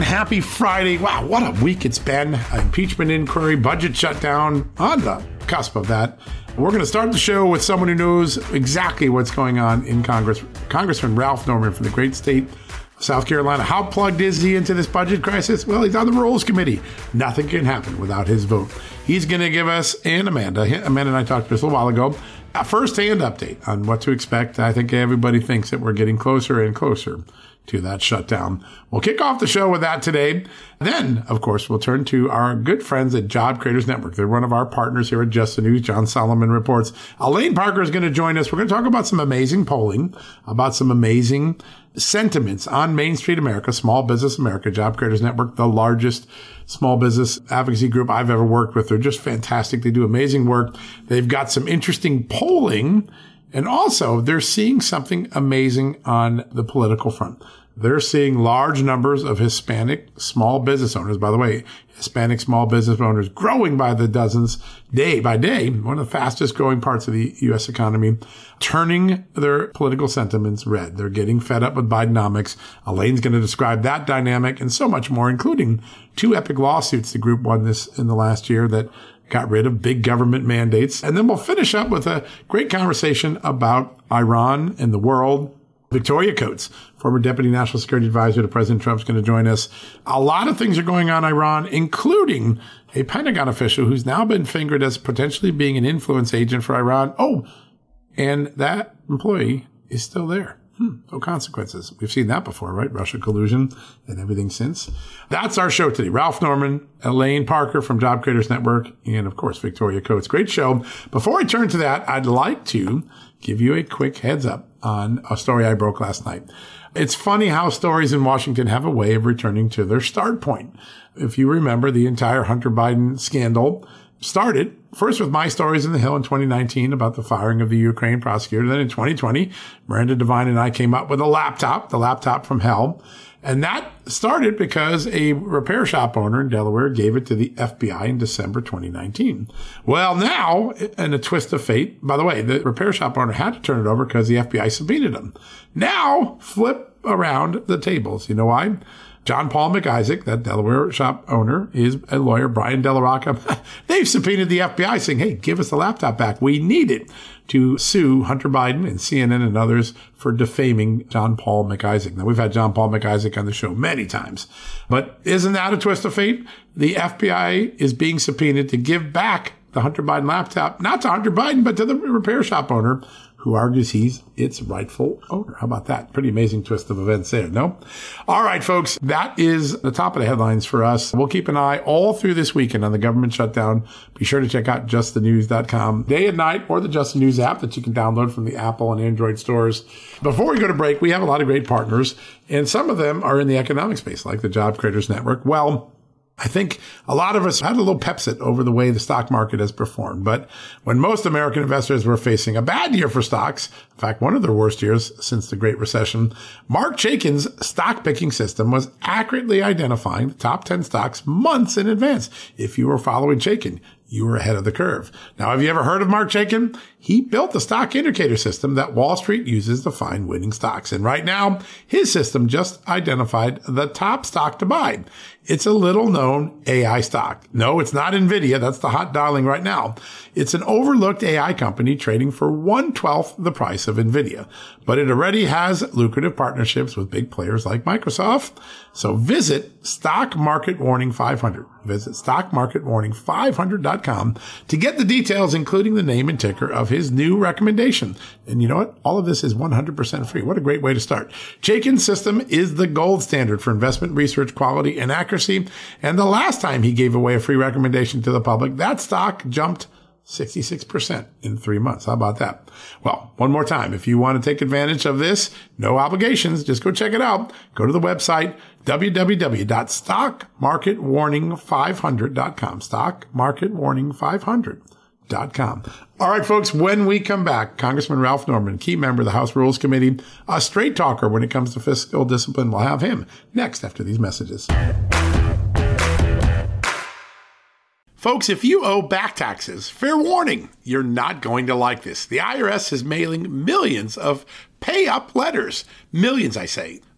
Happy Friday. Wow, what a week it's been. Impeachment inquiry, budget shutdown, on the cusp of that. We're going to start the show with someone who knows exactly what's going on in Congress. Congressman Ralph Norman from the great state of South Carolina. How plugged is he into this budget crisis? Well, he's on the Rules Committee. Nothing can happen without his vote. He's going to give us, and Amanda, Amanda and I talked just a little while ago, a first hand update on what to expect. I think everybody thinks that we're getting closer and closer to that shutdown. We'll kick off the show with that today. Then, of course, we'll turn to our good friends at Job Creators Network. They're one of our partners here at Just the News. John Solomon reports. Elaine Parker is going to join us. We're going to talk about some amazing polling, about some amazing sentiments on Main Street America, Small Business America, Job Creators Network, the largest small business advocacy group I've ever worked with. They're just fantastic. They do amazing work. They've got some interesting polling and also, they're seeing something amazing on the political front. They're seeing large numbers of Hispanic small business owners. By the way, Hispanic small business owners growing by the dozens day by day, one of the fastest growing parts of the U.S. economy, turning their political sentiments red. They're getting fed up with Bidenomics. Elaine's going to describe that dynamic and so much more, including two epic lawsuits the group won this in the last year that got rid of big government mandates. And then we'll finish up with a great conversation about Iran and the world. Victoria Coates, former Deputy National Security Advisor to President Trump, is going to join us. A lot of things are going on in Iran, including a Pentagon official who's now been fingered as potentially being an influence agent for Iran. Oh, and that employee is still there. Hmm, no consequences. We've seen that before, right? Russia collusion and everything since. That's our show today. Ralph Norman, Elaine Parker from Job Creators Network, and of course, Victoria Coates. Great show. Before I turn to that, I'd like to give you a quick heads up on a story I broke last night. It's funny how stories in Washington have a way of returning to their start point. If you remember the entire Hunter Biden scandal, started first with my stories in the Hill in 2019 about the firing of the Ukraine prosecutor. Then in 2020, Miranda Devine and I came up with a laptop, the laptop from hell. And that started because a repair shop owner in Delaware gave it to the FBI in December 2019. Well, now, in a twist of fate, by the way, the repair shop owner had to turn it over because the FBI subpoenaed him. Now, flip around the tables. You know why? John Paul McIsaac, that Delaware shop owner, is a lawyer, Brian Della Rocca. They've subpoenaed the FBI saying, hey, give us the laptop back. We need it to sue Hunter Biden and CNN and others for defaming John Paul McIsaac. Now, we've had John Paul McIsaac on the show many times, but isn't that a twist of fate? The FBI is being subpoenaed to give back the Hunter Biden laptop, not to Hunter Biden, but to the repair shop owner who argues he's its rightful owner. How about that? Pretty amazing twist of events there, no? All right, folks, that is the top of the headlines for us. We'll keep an eye all through this weekend on the government shutdown. Be sure to check out justthenews.com day and night or the Just the News app that you can download from the Apple and Android stores. Before we go to break, we have a lot of great partners, and some of them are in the economic space, like the Job Creators Network. Well, I think a lot of us had a little pepsit over the way the stock market has performed. But when most American investors were facing a bad year for stocks, in fact, one of their worst years since the Great Recession, Mark Chaikin's stock picking system was accurately identifying the top 10 stocks months in advance. If you were following Chaikin, you were ahead of the curve. Now, have you ever heard of Mark Chaikin? He built the stock indicator system that Wall Street uses to find winning stocks. And right now, his system just identified the top stock to buy. It's a little known AI stock. No, it's not Nvidia. That's the hot darling right now. It's an overlooked AI company trading for one twelfth the price of Nvidia, but it already has lucrative partnerships with big players like Microsoft. So visit Stock Market Warning 500. Visit stockmarketwarning500.com to get the details, including the name and ticker of his new recommendation. And you know what? All of this is 100% free. What a great way to start. Chaikin's system is the gold standard for investment research quality and accuracy. And the last time he gave away a free recommendation to the public, that stock jumped 66% in three months. How about that? Well, one more time. If you want to take advantage of this, no obligations. Just go check it out. Go to the website, www.stockmarketwarning500.com. Stockmarketwarning500.com. All right, folks, when we come back, Congressman Ralph Norman, key member of the House Rules Committee, a straight talker when it comes to fiscal discipline, we'll have him next after these messages. Folks, if you owe back taxes, fair warning, you're not going to like this. The IRS is mailing millions of pay up letters. Millions, I say.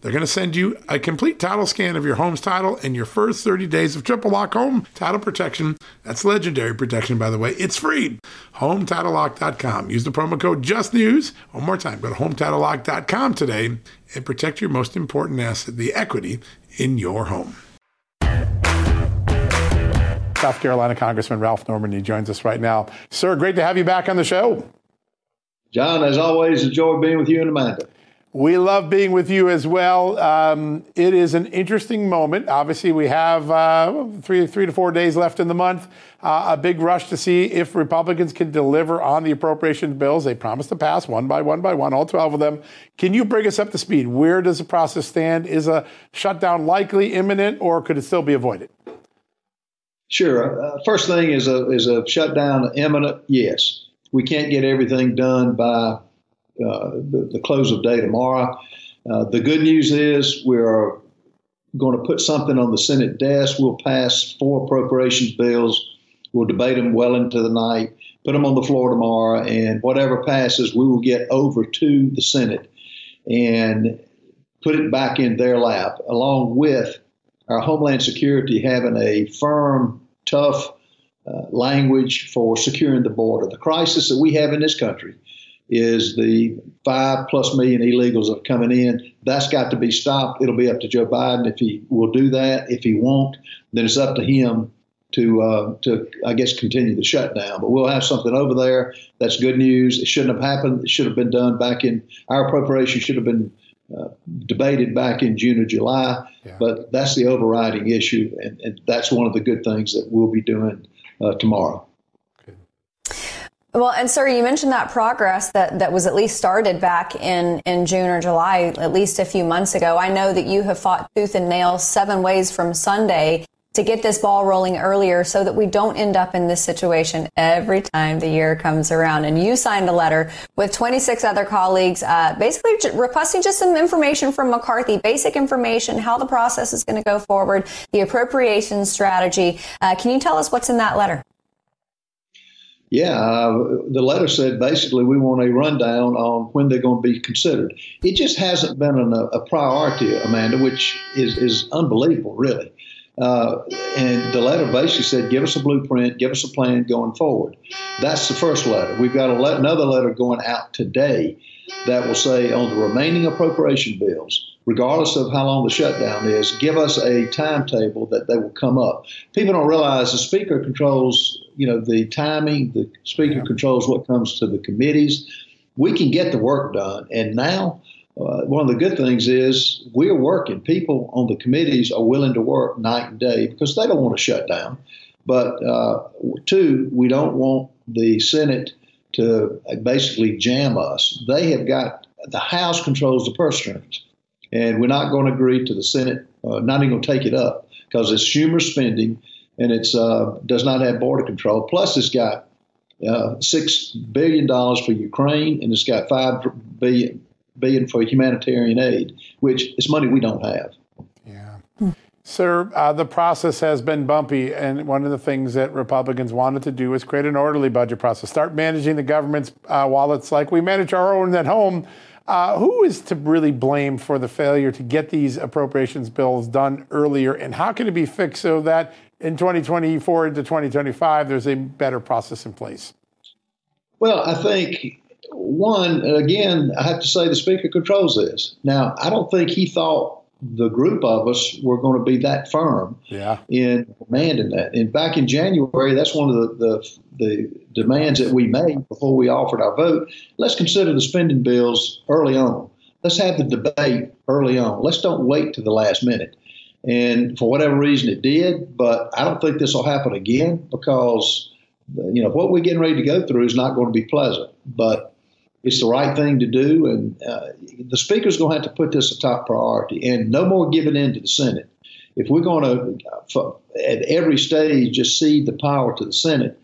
They're going to send you a complete title scan of your home's title and your first 30 days of triple lock home title protection. That's legendary protection, by the way. It's free. HomeTitleLock.com. Use the promo code JUSTNEWS. One more time, go to HomeTitleLock.com today and protect your most important asset, the equity in your home. South Carolina Congressman Ralph Norman, he joins us right now. Sir, great to have you back on the show. John, as always, enjoy being with you and Amanda. We love being with you as well. Um, it is an interesting moment. Obviously, we have uh, three, three to four days left in the month. Uh, a big rush to see if Republicans can deliver on the appropriation bills they promised to pass one by one by one, all 12 of them. Can you bring us up to speed? Where does the process stand? Is a shutdown likely imminent, or could it still be avoided? Sure. Uh, first thing is a is a shutdown imminent? Yes. We can't get everything done by the, the, close of day tomorrow. Uh, the good news is we're going to put something on the Senate desk. We'll pass four appropriations bills. We'll debate them well into the night, put them on the floor tomorrow, and whatever passes, we will get over to the Senate and put it back in their lap, along with our Homeland Security having a firm, tough uh, language for securing the border. The crisis that we have in this country is the five plus million illegals that are coming in. That's got to be stopped. It'll be up to Joe Biden if he will do that. If he won't, then it's up to him to uh, to I guess continue the shutdown. But we'll have something over there. That's good news. It shouldn't have happened. It should have been done back in our appropriation should have been uh, debated back in June or July. Yeah. But that's the overriding issue, and, and, that's one of the good things that we'll be doing uh, tomorrow. Well, and sir, you mentioned that progress that, that was at least started back in, in June or July, at least a few months ago. I know that you have fought tooth and nail seven ways from Sunday to get this ball rolling earlier so that we don't end up in this situation every time the year comes around. And you signed a letter with 26 other colleagues, uh, basically requesting just some information from McCarthy, basic information, how the process is going to go forward, the appropriation strategy. Uh, can you tell us what's in that letter? Yeah, uh, the letter said basically we want a rundown on when they're going to be considered. It just hasn't been an, a priority, Amanda, which is, is unbelievable, really. Uh, and the letter basically said, give us a blueprint, give us a plan going forward. That's the first letter. We've got another letter going out today that will say on the remaining appropriation bills, regardless of how long the shutdown is, give us a timetable that they will come up. People don't realize the speaker controls, you know, the timing. The speaker yeah. controls what comes to the committees. We can get the work done, and now uh, one of the good things is we're working. People on the committees are willing to work night and day because they don't want to shut down. But uh, two, we don't want the Senate to basically jam us. They have got the House controls the purse strings, and we're not going to agree to the Senate. Uh, not even going to take it up because it's Schumer spending and it uh, does not have border control. Plus, it's got uh, six billion dollars for Ukraine, and it's got five billion billion for humanitarian aid, which is money we don't have. Yeah. Sir, uh, the process has been bumpy, and one of the things that Republicans wanted to do was create an orderly budget process, start managing the government's uh, wallets like we manage our own at home. Uh, who is to really blame for the failure to get these appropriations bills done earlier, and how can it be fixed so that in 2024 into 2025 there's a better process in place? Well, I think one, again, I have to say the speaker controls this. Now, I don't think he thought the group of us were going to be that firm yeah. in demanding that. And back in January, that's one of the, the, the demands that we made before we offered our vote. Let's consider the spending bills early on. Let's have the debate early on. Let's don't wait to the last minute. And for whatever reason, it did, but I don't think this will happen again because you know what we're getting ready to go through is not going to be pleasant. But it's the right thing to do, and uh, the speaker's going to have to put this a top priority, and no more giving in to the Senate. If we're going to, uh, at every stage, just cede the power to the Senate,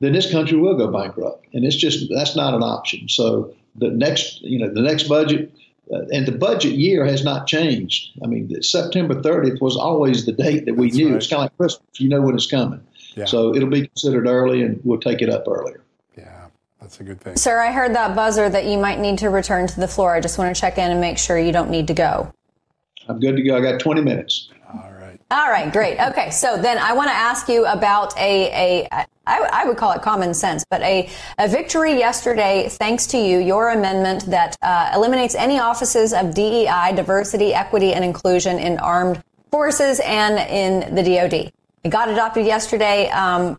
then this country will go bankrupt, and it's just that's not an option. So the next, you know, the next budget. Uh, and the budget year has not changed. I mean, September 30th was always the date that we that's knew. Right. It's kind of like Christmas. You know when it's coming. Yeah. So it'll be considered early, and we'll take it up earlier. Yeah. That's a good thing. Sir, I heard that buzzer that you might need to return to the floor. I just want to check in and make sure you don't need to go. I'm good to go. I got 20 minutes. All right. All right, great. Okay, so then I want to ask you about a, a I, I would call it common sense, but a, a victory yesterday, thanks to you, your amendment that uh, eliminates any offices of DEI, diversity, equity, and inclusion in armed forces and in the DoD. It got adopted yesterday. Um,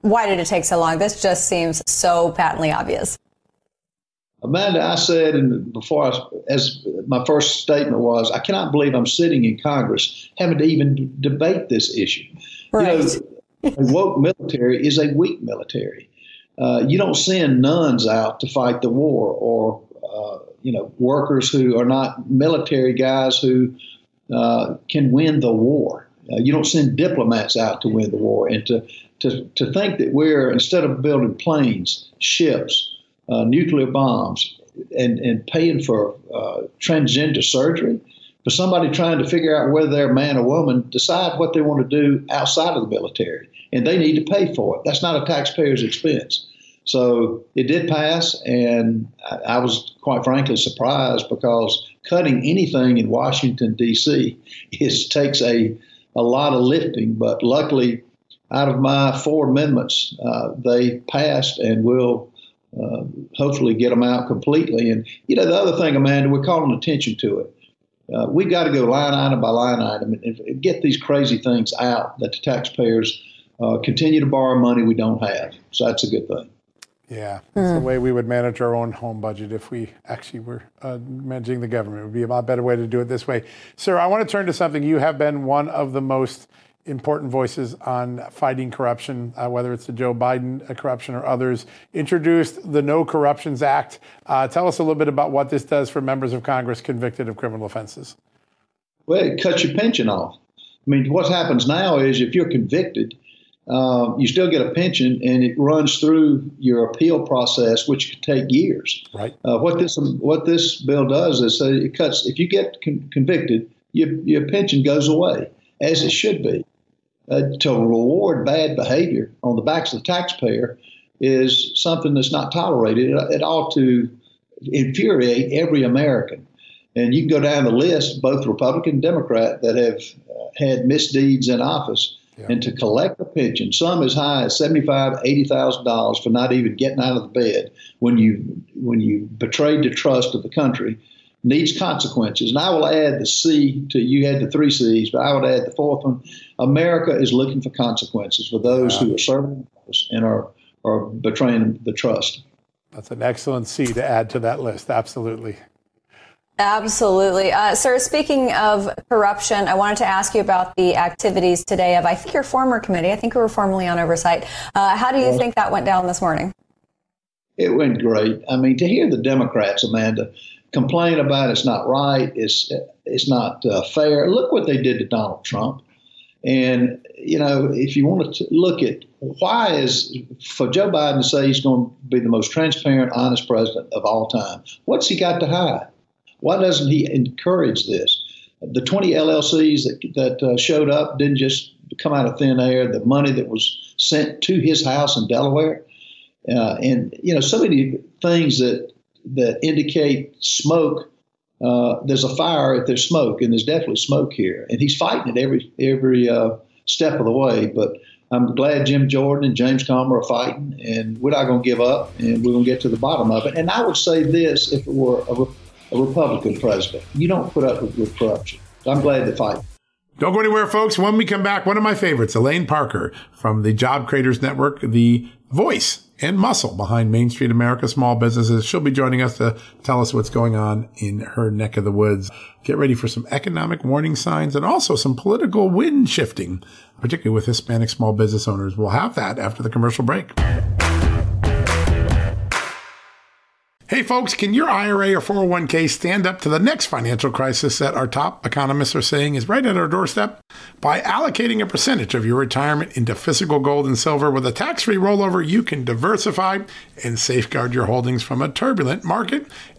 why did it take so long? This just seems so patently obvious. Amanda, I said, and before I, as my first statement was, I cannot believe I'm sitting in Congress having to even debate this issue. Right. You know, a woke military is a weak military. Uh, you don't send nuns out to fight the war, or uh, you know, workers who are not military guys who uh, can win the war. Uh, you don't send diplomats out to win the war and to to, to think that we're, instead of building planes, ships, uh, nuclear bombs, and, and paying for uh, transgender surgery, for somebody trying to figure out whether they're a man or woman, decide what they want to do outside of the military. And they need to pay for it. That's not a taxpayer's expense. So it did pass, and I, was quite frankly surprised because cutting anything in Washington, D.C. is takes a, a lot of lifting. But luckily, out of my four amendments, uh, they passed and will uh, hopefully get them out completely. And you know, the other thing, Amanda, we're calling attention to it. Uh, we've got to go line item by line item and, and, get these crazy things out that the taxpayers uh, continue to borrow money we don't have. So that's a good thing. Yeah, that's mm. the way we would manage our own home budget if we actually were uh, managing the government. It would be a lot better way to do it this way. Sir, I want to turn to something you have been one of the most important voices on fighting corruption, uh, whether it's the Joe Biden uh, corruption or others, introduced the No Corruptions Act. Uh, tell us a little bit about what this does for members of Congress convicted of criminal offenses. Well, it cuts your pension off. I mean, what happens now is if you're convicted, uh, you still get a pension, and it runs through your appeal process, which could take years. Right. Uh, what this what this bill does is say it cuts. If you get con- convicted, your your pension goes away, as it should be uh, to reward bad behavior on the backs of the taxpayer is something that's not tolerated. It, it ought to infuriate every American. And you can go down the list, both Republican and Democrat, that have uh, had misdeeds in office. Yeah. And to collect a pension, some as high as seventy-five, eighty thousand dollars for not even getting out of the bed when you when you betrayed the trust of the country, needs consequences. And I will add the C to you had the three C's, but I would add the fourth one. America is looking for consequences for those who are serving and are are betraying the trust. That's an excellent C to add to that list. Absolutely. Absolutely. Uh, sir, speaking of corruption, I wanted to ask you about the activities today of, I think, your former committee. I think you were formerly on oversight. Uh, how do you think that went down this morning? It went great. I mean, to hear the Democrats, Amanda, complain about it's not right, it's it's not uh, fair. Look what they did to Donald Trump. And you know, if you want to look at why is for Joe Biden to say he's going to be the most transparent, honest president of all time, what's he got to hide? Why doesn't he encourage this? The 20 LLCs that that uh, showed up didn't just come out of thin air. The money that was sent to his house in Delaware, uh, and you know, so many things that that indicate smoke. Uh, there's a fire if there's smoke, and there's definitely smoke here. And he's fighting it every every uh, step of the way. But I'm glad Jim Jordan and James Comer are fighting, and we're not going to give up, and we're going to get to the bottom of it. And I would say this: if it were a, a Republican president, you don't put up with, corruption. I'm glad they fight. Don't go anywhere, folks. When we come back, one of my favorites, Elaine Parker from the Job Creators Network, the voice and muscle behind Main Street America small businesses. She'll be joining us to tell us what's going on in her neck of the woods. Get ready for some economic warning signs and also some political wind shifting, particularly with Hispanic small business owners. We'll have that after the commercial break. Hey folks, can your IRA or 401k stand up to the next financial crisis that our top economists are saying is right at our doorstep? By allocating a percentage of your retirement into physical gold and silver with a tax free rollover, you can diversify and safeguard your holdings from a turbulent market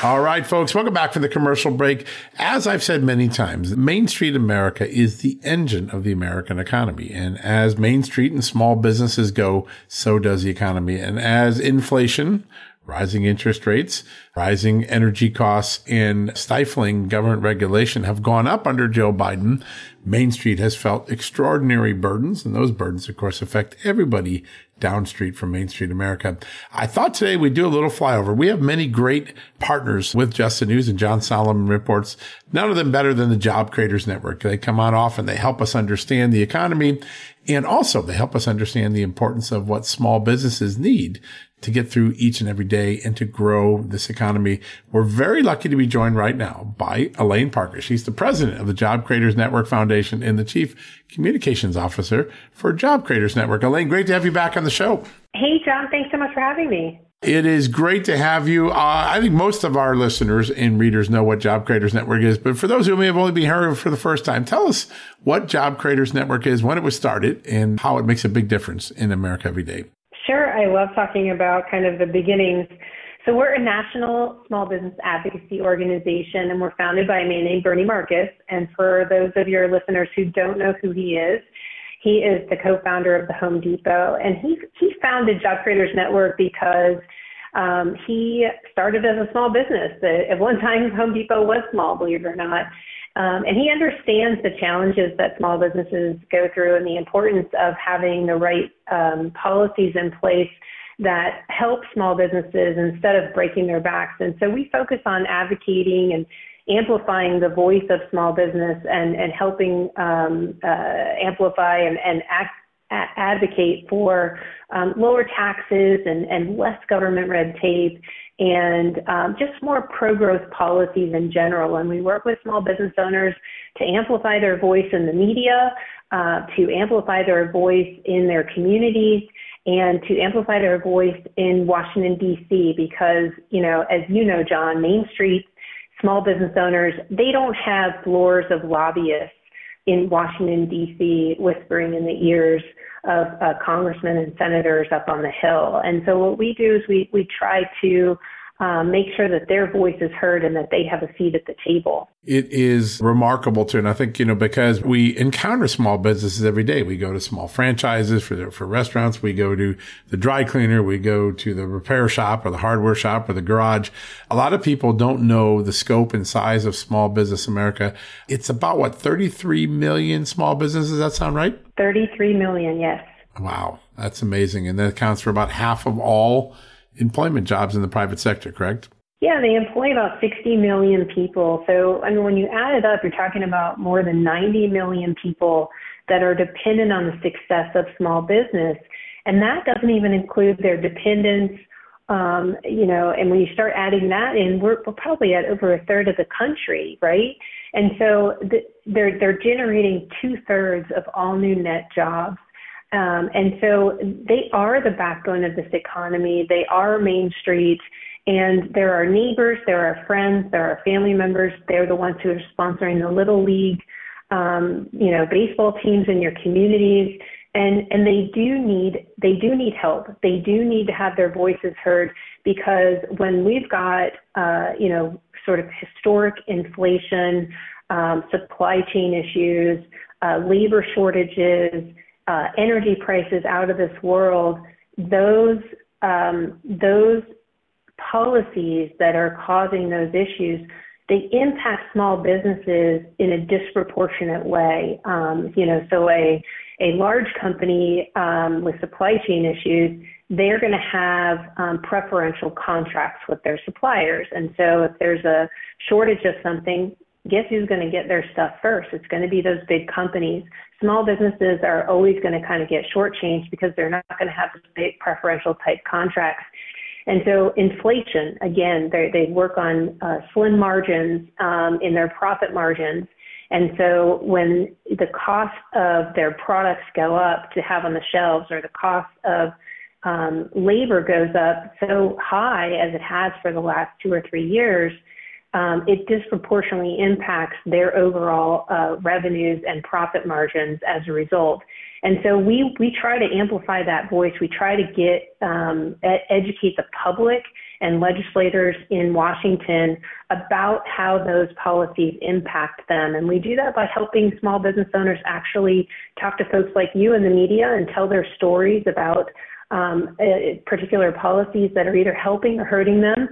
All right, folks, welcome back from the commercial break. As I've said many times, Main Street America is the engine of the American economy. And as Main Street and small businesses go, so does the economy. And as inflation, rising interest rates, rising energy costs, and stifling government regulation have gone up under Joe Biden, Main Street has felt extraordinary burdens. And those burdens, of course, affect everybody down street from Main Street America. I thought today we'd do a little flyover. We have many great partners with Just the News and John Solomon reports. None of them better than the Job Creators Network. They come on often. They help us understand the economy and also they help us understand the importance of what small businesses need to get through each and every day and to grow this economy. We're very lucky to be joined right now by Elaine Parker. She's the president of the Job Creators Network Foundation and the chief communications officer for Job Creators Network. Elaine, great to have you back on the show. Hey, John, thanks so much for having me. It is great to have you. Uh, I think most of our listeners and readers know what Job Creators Network is, but for those who may have only been hearing for the first time, tell us what Job Creators Network is, when it was started, and how it makes a big difference in America every day. Sure. I love talking about kind of the beginnings. So we're a national small business advocacy organization, and we're founded by a man named Bernie Marcus. And for those of your listeners who don't know who he is, he is the co-founder of the Home Depot, and he he founded Job Creators Network because um, he started as a small business. At one time, Home Depot was small, believe it or not. Um, and he understands the challenges that small businesses go through and the importance of having the right um, policies in place that help small businesses instead of breaking their backs. And so we focus on advocating and amplifying the voice of small business and, and helping um, uh, amplify and, and act, advocate for um, lower taxes and, and less government red tape and um, just more pro growth policies in general. And we work with small business owners to amplify their voice in the media, uh, to amplify their voice in their communities, and to amplify their voice in Washington, D.C., because, you know, as you know, John, Main Street small business owners, they don't have floors of lobbyists in Washington, D.C., whispering in the ears of uh, congressmen and senators up on the Hill. And so what we do is we, we try to um, make sure that their voice is heard and that they have a seat at the table. It is remarkable too, and I think you know because we encounter small businesses every day. We go to small franchises for for restaurants. We go to the dry cleaner. We go to the repair shop or the hardware shop or the garage. A lot of people don't know the scope and size of small business America. It's about what thirty three million small businesses. Does that sound right? Thirty three million, yes. Wow, that's amazing, and that accounts for about half of all employment jobs in the private sector, correct? Yeah, they employ about 60 million people. So, I mean, when you add it up, you're talking about more than 90 million people that are dependent on the success of small business. And that doesn't even include their dependents. Um, you know, and when you start adding that in, we're, we're probably at over a third of the country, right? And so the, they're they're generating two thirds of all new net jobs. Um, and so they are the backbone of this economy. They are Main Street. And there are neighbors, there are friends, there are family members. They're the ones who are sponsoring the Little League, um, you know, baseball teams in your communities. And, and they do need they do need help. They do need to have their voices heard because when we've got uh, you know sort of historic inflation, um, supply chain issues, uh, labor shortages, uh, energy prices out of this world, those um, those policies that are causing those issues, they impact small businesses in a disproportionate way. Um, you know, so a a large company um, with supply chain issues, they're going to have um, preferential contracts with their suppliers. And so if there's a shortage of something, guess who's going to get their stuff first? It's going to be those big companies. Small businesses are always going to kind of get shortchanged because they're not going to have those big preferential type contracts. And so inflation, again, they work on uh, slim margins um, in their profit margins. And so when the cost of their products go up to have on the shelves or the cost of um, labor goes up so high as it has for the last two or three years, um, it disproportionately impacts their overall uh, revenues and profit margins as a result. And so we we try to amplify that voice. We try to get um, educate the public and legislators in Washington about how those policies impact them. And we do that by helping small business owners actually talk to folks like you in the media and tell their stories about um, particular policies that are either helping or hurting them.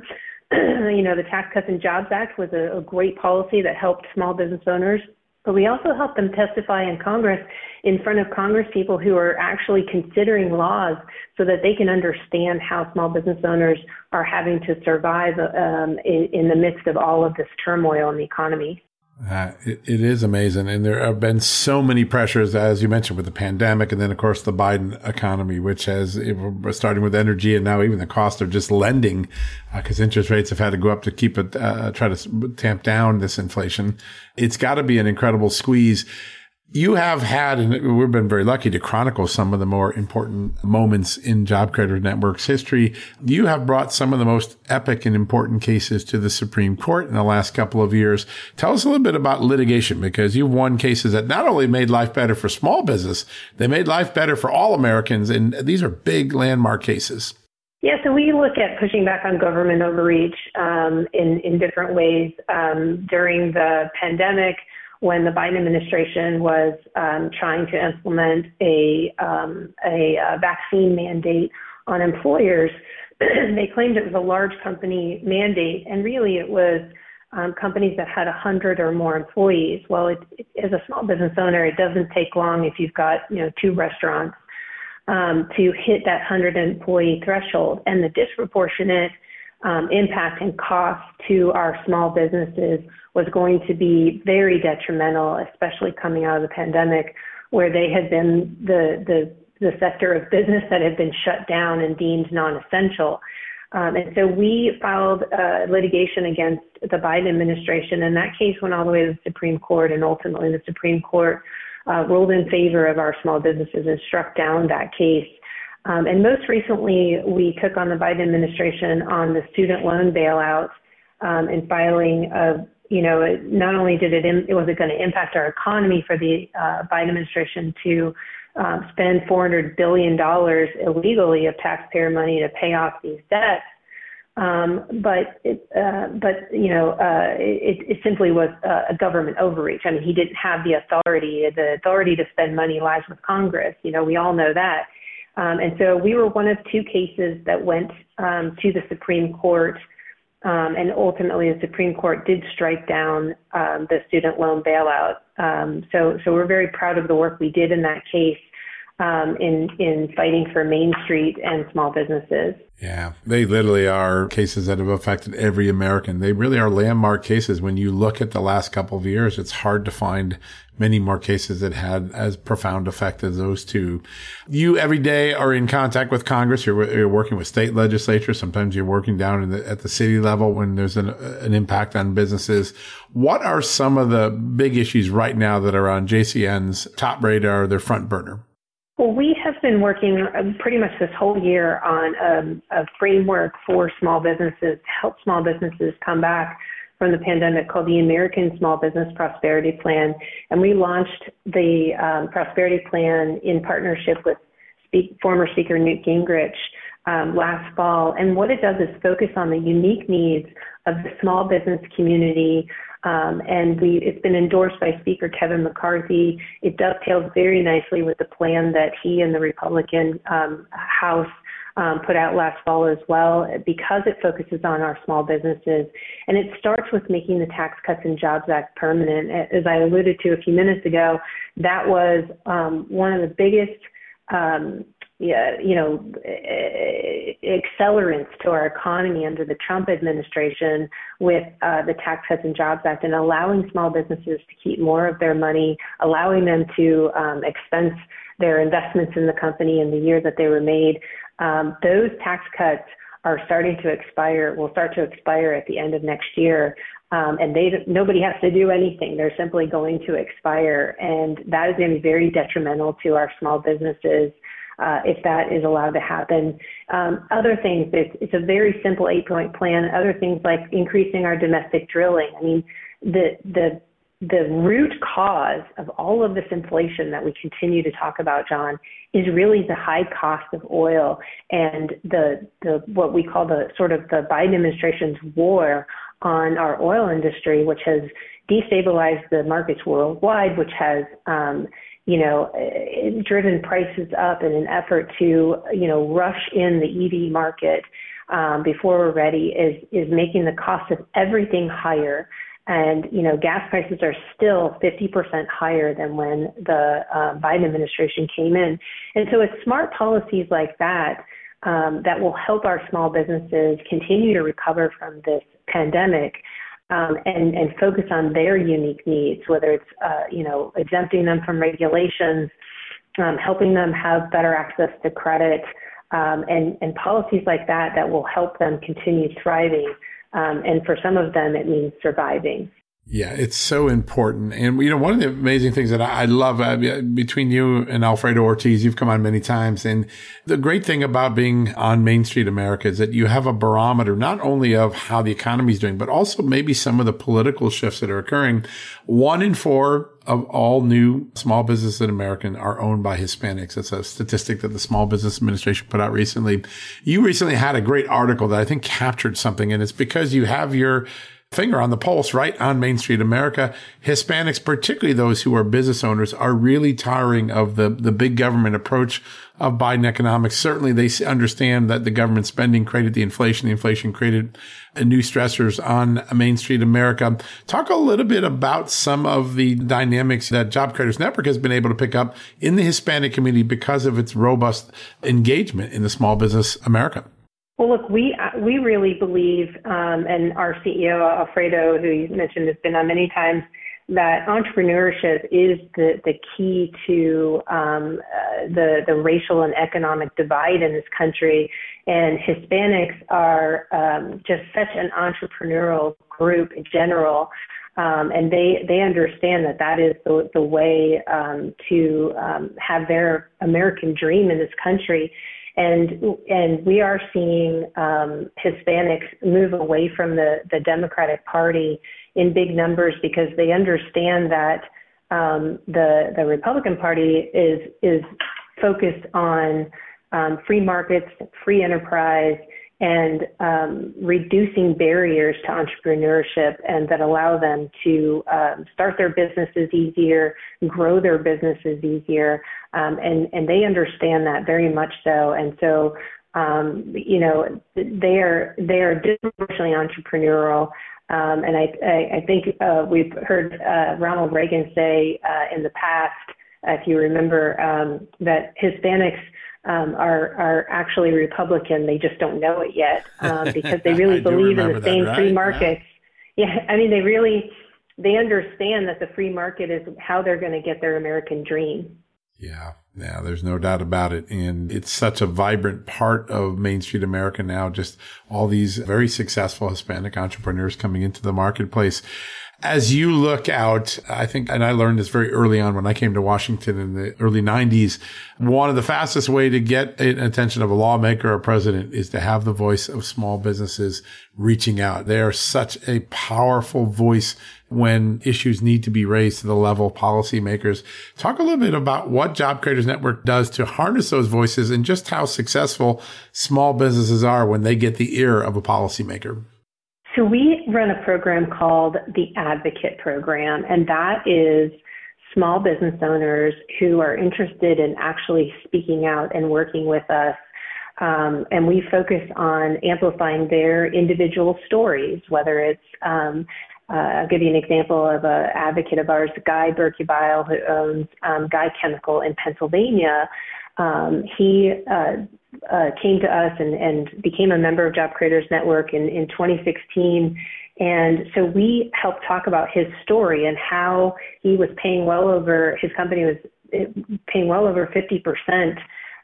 you know, the Tax Cuts and Jobs Act was a, a great policy that helped small business owners but we also help them testify in Congress in front of Congress people who are actually considering laws so that they can understand how small business owners are having to survive um, in, in the midst of all of this turmoil in the economy. Uh, it, it is amazing. And there have been so many pressures, as you mentioned, with the pandemic and then, of course, the Biden economy, which has, starting with energy and now even the cost of just lending, because uh, interest rates have had to go up to keep it, uh, try to tamp down this inflation. It's got to be an incredible squeeze you have had, and we've been very lucky to chronicle some of the more important moments in Job Creator Network's history. You have brought some of the most epic and important cases to the Supreme Court in the last couple of years. Tell us a little bit about litigation because you've won cases that not only made life better for small business, they made life better for all Americans. And these are big landmark cases. Yeah, so we look at pushing back on government overreach um, in, in different ways. Um, during the pandemic, when the Biden administration was um, trying to implement a, um, a, a vaccine mandate on employers, they claimed it was a large company mandate, and really it was um, companies that had 100 or more employees. Well, it, it, as a small business owner, it doesn't take long if you've got you know two restaurants um, to hit that 100 employee threshold, and the disproportionate um, impact and cost to our small businesses was going to be very detrimental, especially coming out of the pandemic, where they had been the the the sector of business that had been shut down and deemed non-essential. Um, and so we filed uh, litigation against the Biden administration, and that case went all the way to the Supreme Court, and ultimately the Supreme Court uh, ruled in favor of our small businesses and struck down that case. Um, and most recently, we took on the Biden administration on the student loan bailout um, and filing of, you know, not only did it, it was it going to impact our economy for the uh, Biden administration to um, spend $400 billion illegally of taxpayer money to pay off these debts. Um, but it, uh, but you know, uh, it, it simply was a government overreach. I mean, he didn't have the authority. The authority to spend money lies with Congress. You know, we all know that. Um, and so we were one of two cases that went um, to the Supreme Court, um, and ultimately the Supreme Court did strike down um, the student loan bailout. Um, so, so we're very proud of the work we did in that case um, in in fighting for Main Street and small businesses. Yeah, they literally are cases that have affected every American. They really are landmark cases. When you look at the last couple of years, it's hard to find many more cases that had as profound effect as those two. You every day are in contact with Congress. You're, you're working with state legislatures. Sometimes you're working down the, at the city level when there's an, an impact on businesses. What are some of the big issues right now that are on JCN's top radar, their front burner? Well, we have been working um, pretty much this whole year on um, a framework for small businesses to help small businesses come back from the pandemic called the American Small Business Prosperity Plan. And we launched the um, Prosperity Plan in partnership with speak, former Speaker Newt Gingrich um, last fall. And what it does is focus on the unique needs of the small business community um, and we, it's been endorsed by Speaker Kevin McCarthy. It dovetails very nicely with the plan that he and the Republican um, House um, put out last fall as well, because it focuses on our small businesses. And it starts with making the Tax Cuts and Jobs Act permanent. As I alluded to a few minutes ago, that was um, one of the biggest um, you know, accelerants to our economy under the Trump administration with uh, the Tax Cuts and Jobs Act and allowing small businesses to keep more of their money, allowing them to um, expense their investments in the company in the year that they were made. Um, those tax cuts are starting to expire, will start to expire at the end of next year. Um, and they nobody has to do anything. They're simply going to expire, and that is going to be very detrimental to our small businesses uh, if that is allowed to happen. Um, other things, it's, it's a very simple eight-point plan. Other things like increasing our domestic drilling. I mean, the the the root cause of all of this inflation that we continue to talk about, John, is really the high cost of oil and the the what we call the sort of the Biden administration's war on our oil industry, which has destabilized the markets worldwide, which has um, you know driven prices up in an effort to you know rush in the EV market um, before we're ready is is making the cost of everything higher. And you know, gas prices are still 50% higher than when the uh, Biden administration came in. And so, it's smart policies like that um, that will help our small businesses continue to recover from this pandemic. Um, and, and focus on their unique needs, whether it's uh, you know exempting them from regulations, um, helping them have better access to credit, um, and, and policies like that that will help them continue thriving um, and for some of them, it means surviving. Yeah, it's so important. And, you know, one of the amazing things that I, love uh, between you and Alfredo Ortiz, you've come on many times. And the great thing about being on Main Street America is that you have a barometer, not only of how the economy is doing, but also maybe some of the political shifts that are occurring. One in four of all new small businesses in America are owned by Hispanics. That's a statistic that the Small Business Administration put out recently. You recently had a great article that I think captured something, and it's because you have your finger on the pulse right on Main Street America. Hispanics, particularly those who are business owners, are really tiring of the, the big government approach of Biden economics. Certainly they understand that the government spending created the inflation. The inflation created new stressors on Main Street America. Talk a little bit about some of the dynamics that Job Creators Network has been able to pick up in the Hispanic community because of its robust engagement in the small business America. Well, look, we we really believe, um, and our CEO Alfredo, who you mentioned, has been on many times, that entrepreneurship is the the key to um, uh, the the racial and economic divide in this country, and Hispanics are um, just such an entrepreneurial group in general. Um, and they they understand that that is the the way um, to um, have their American dream in this country and and we are seeing um, Hispanics move away from the the Democratic Party in big numbers because they understand that um, the the Republican Party is is focused on um, free markets, free enterprise, and um, reducing barriers to entrepreneurship and that allow them to um, start their businesses easier, grow their businesses easier, um, and and they understand that very much so. And so, um, you know, they are they are disproportionately entrepreneurial. Um, and I, I, I think uh, we've heard uh, Ronald Reagan say uh, in the past, if you remember, um, that Hispanics um, are are actually Republican. They just don't know it yet um, because they really believe in the same right? free markets. Yeah. yeah, I mean they really they understand that the free market is how they're going to get their American dream. Yeah, yeah, there's no doubt about it. And it's such a vibrant part of Main Street America now, just all these very successful Hispanic entrepreneurs coming into the marketplace as you look out, I think, and I learned this very early on when I came to Washington in the early 90s, one of the fastest way to get attention of a lawmaker or president is to have the voice of small businesses reaching out. They are such a powerful voice when issues need to be raised to the level of policymakers. Talk a little bit about what Job Creators Network does to harness those voices and just how successful small businesses are when they get the ear of a policymaker. So we run a program called the Advocate Program, and that is small business owners who are interested in actually speaking out and working with us. Um, and we focus on amplifying their individual stories, whether it's um, uh, I'll give you an example of an advocate of ours, Guy Berkebile, who owns um, Guy Chemical in Pennsylvania. um, he uh, uh, came to us and, and became a member of Job Creators Network in, in 2016. And so we helped talk about his story and how he was paying well over, his company was eh, paying well over 50%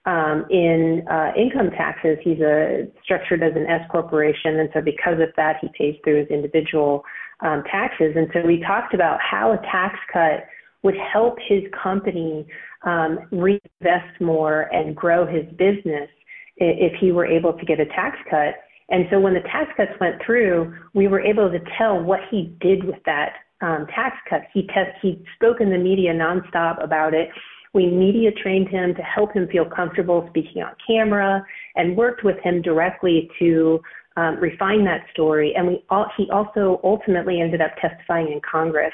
um, in uh, income taxes. He's a, structured as an S corporation. And so because of that, he pays through his individual um, taxes. And so we talked about how a tax cut would help his company um, reinvest more and grow his business if he were able to get a tax cut. And so when the tax cuts went through, we were able to tell what he did with that um, tax cut. He test, he spoke in the media nonstop about it. We media trained him to help him feel comfortable speaking on camera and worked with him directly to um, refine that story. And we all, he also ultimately ended up testifying in Congress.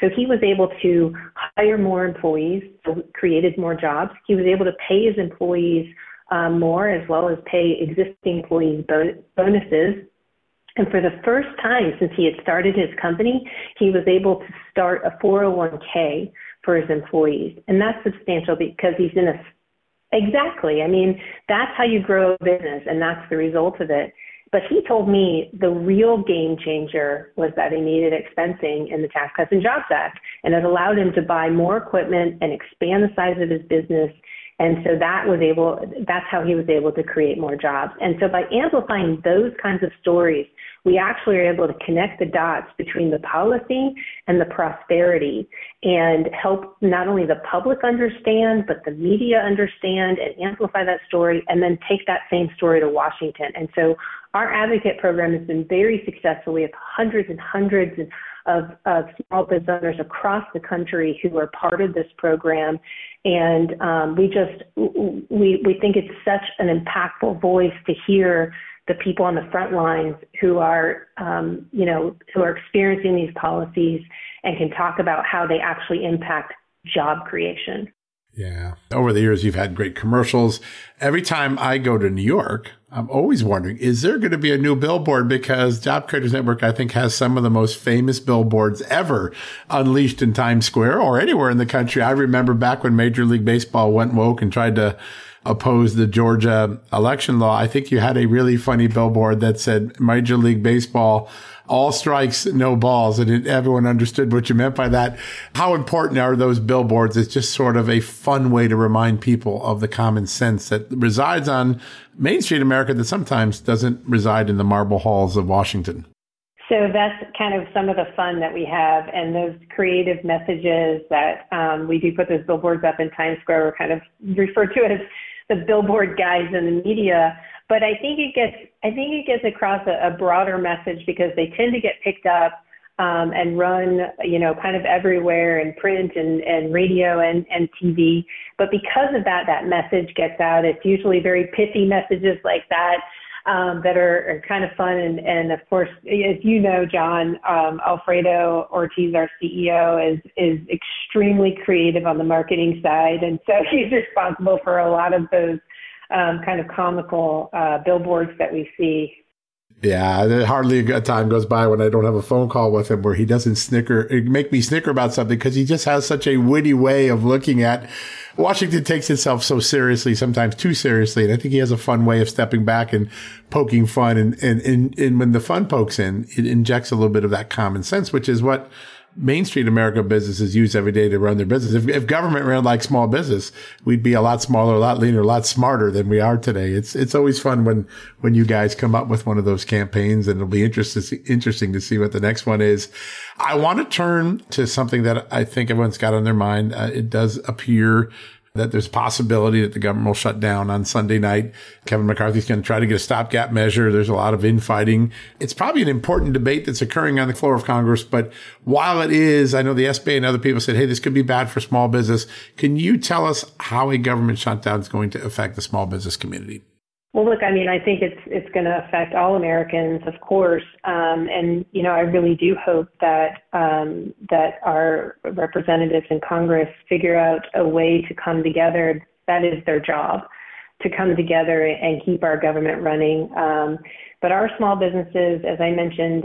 So he was able to hire more employees, so created more jobs. He was able to pay his employees um, more as well as pay existing employees bon- bonuses. And for the first time since he had started his company, he was able to start a 401k for his employees. And that's substantial because he's in a Exactly. I mean, that's how you grow a business, and that's the result of it. But he told me the real game changer was that he needed expensing in the Tax Cuts and Jobs Act, and it allowed him to buy more equipment and expand the size of his business and so that was able, that's how he was able to create more jobs. And so by amplifying those kinds of stories, we actually are able to connect the dots between the policy and the prosperity and help not only the public understand, but the media understand and amplify that story and then take that same story to Washington. And so our advocate program has been very successful. We have hundreds and hundreds of, of small business owners across the country who are part of this program. And um, we just we we think it's such an impactful voice to hear the people on the front lines who are um, you know who are experiencing these policies and can talk about how they actually impact job creation. Yeah. Over the years, you've had great commercials. Every time I go to New York, I'm always wondering, is there going to be a new billboard? Because Job Creators Network, I think, has some of the most famous billboards ever unleashed in Times Square or anywhere in the country. I remember back when Major League Baseball went woke and tried to oppose the Georgia election law. I think you had a really funny billboard that said Major League Baseball all strikes, no balls. And everyone understood what you meant by that. How important are those billboards? It's just sort of a fun way to remind people of the common sense that resides on Main Street America that sometimes doesn't reside in the marble halls of Washington. So that's kind of some of the fun that we have, and those creative messages that um, we do put those billboards up in Times Square. We're kind of referred to as the billboard guys in the media but I think it gets I think it gets across a, a broader message because they tend to get picked up um, and run, you know, kind of everywhere in print and, and radio and, and TV. But because of that, that message gets out. It's usually very pithy messages like that um, that are, are kind of fun. And, and of course, as you know, John, um, Alfredo Ortiz, our CEO, is is extremely creative on the marketing side, and so he's responsible for a lot of those um, kind of comical uh, billboards that we see. Yeah, hardly a time goes by when I don't have a phone call with him where he doesn't snicker, make me snicker about something because he just has such a witty way of looking at. Washington takes itself so seriously, sometimes too seriously, and I think he has a fun way of stepping back and poking fun. And and and, and when the fun pokes in, it injects a little bit of that common sense, which is what Main Street America businesses use every day to run their business. If, if government ran like small business, we'd be a lot smaller, a lot leaner, a lot smarter than we are today. It's it's always fun when when you guys come up with one of those campaigns, and it'll be interesting interesting to see what the next one is. I want to turn to something that I think everyone's got on their mind. Uh, it does appear that there's possibility that the government will shut down on Sunday night. Kevin McCarthy's going to try to get a stopgap measure. There's a lot of infighting. It's probably an important debate that's occurring on the floor of Congress. But while it is, I know the SBA and other people said, Hey, this could be bad for small business. Can you tell us how a government shutdown is going to affect the small business community? Well, look, I mean, I think it's it's going to affect all Americans, of course, um, and you know, I really do hope that um, that our representatives in Congress figure out a way to come together. That is their job, to come together and keep our government running. Um, but our small businesses, as I mentioned,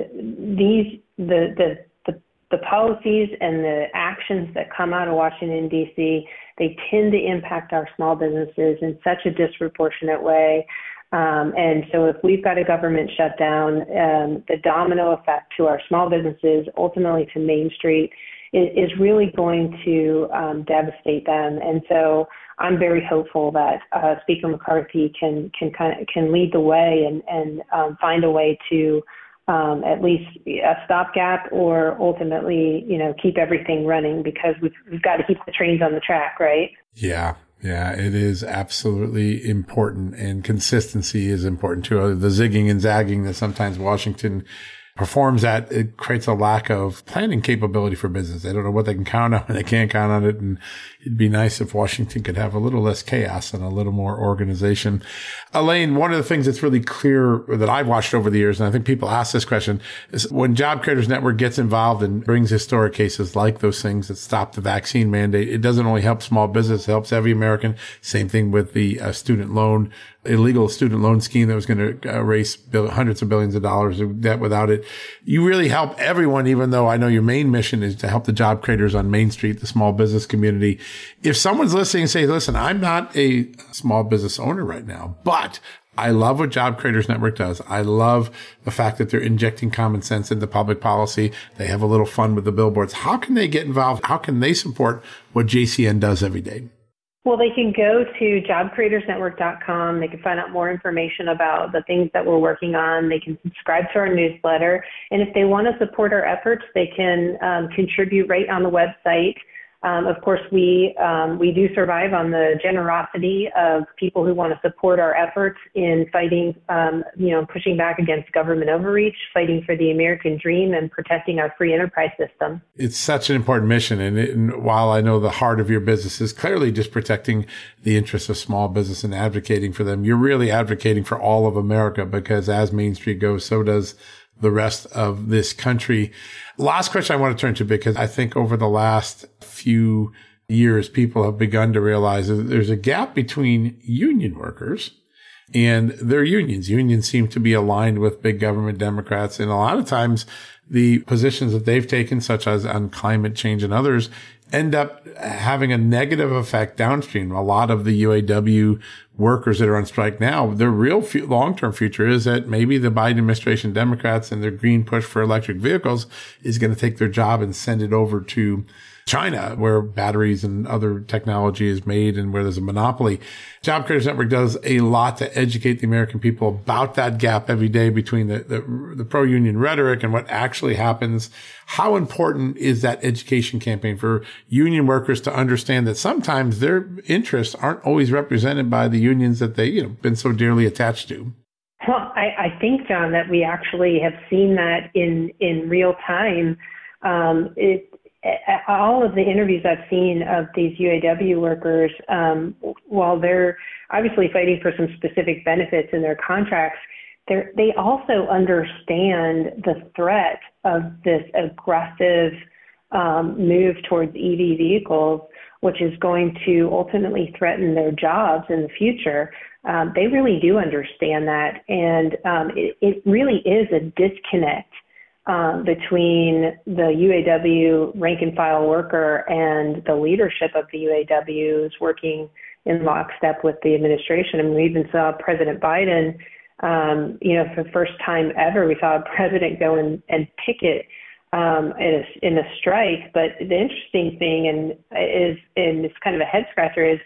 these the the the, the policies and the actions that come out of Washington, D.C., they tend to impact our small businesses in such a disproportionate way. Um, and so, if we've got a government shutdown, um, the domino effect to our small businesses, ultimately to Main Street, is, is really going to um, devastate them. And so, I'm very hopeful that uh, Speaker McCarthy can can kind of can lead the way and and um, find a way to um, at least a stopgap or ultimately, you know, keep everything running because we've, we've got to keep the trains on the track, right? Yeah. Yeah, it is absolutely important and consistency is important too. The zigging and zagging that sometimes Washington performs that, it creates a lack of planning capability for business. They don't know what they can count on and they can't count on it. And it'd be nice if Washington could have a little less chaos and a little more organization. Elaine, one of the things that's really clear that I've watched over the years, and I think people ask this question, is when Job Creators Network gets involved and brings historic cases like those things that stop the vaccine mandate, it doesn't only help small business, it helps every American. Same thing with the uh, student loan illegal student loan scheme that was going to uh, erase hundreds of billions of dollars of debt without it. You really help everyone, even though I know your main mission is to help the job creators on Main Street, the small business community. If someone's listening and say, listen, I'm not a small business owner right now, but I love what Job Creators Network does. I love the fact that they're injecting common sense into public policy. They have a little fun with the billboards. How can they get involved? How can they support what JCN does every day? Well, they can go to jobcreatorsnetwork.com. They can find out more information about the things that we're working on. They can subscribe to our newsletter. And if they want to support our efforts, they can um, contribute right on the website. Um, of course, we um, we do survive on the generosity of people who want to support our efforts in fighting, um, you know, pushing back against government overreach, fighting for the American dream, and protecting our free enterprise system. It's such an important mission, and, it, and while I know the heart of your business is clearly just protecting the interests of small business and advocating for them, you're really advocating for all of America because as Main Street goes, so does the rest of this country. Last question I want to turn to because I think over the last few years, people have begun to realize that there's a gap between union workers and their unions. Unions seem to be aligned with big government Democrats. And a lot of times the positions that they've taken, such as on climate change and others, end up having a negative effect downstream. A lot of the UAW workers that are on strike now, their real long-term future is that maybe the Biden administration Democrats and their green push for electric vehicles is going to take their job and send it over to China, where batteries and other technology is made and where there's a monopoly. Job Creators Network does a lot to educate the American people about that gap every day between the, the, the pro-union rhetoric and what actually happens. How important is that education campaign for union workers to understand that sometimes their interests aren't always represented by the unions that they, you know, been so dearly attached to? Well, I, I think, John, that we actually have seen that in, in real time. Um, it, all of the interviews I've seen of these UAW workers, um, while they're obviously fighting for some specific benefits in their contracts, they also understand the threat of this aggressive um, move towards EV vehicles, which is going to ultimately threaten their jobs in the future. Um, they really do understand that, and um, it, it really is a disconnect um, between the UAW rank and file worker and the leadership of the UAWs working in lockstep with the administration. Mean, we even saw President Biden, um, you know, for the first time ever, we saw a president go and, and picket um, in, a, in a strike. But the interesting thing, and is, and it's kind of a head scratcher, is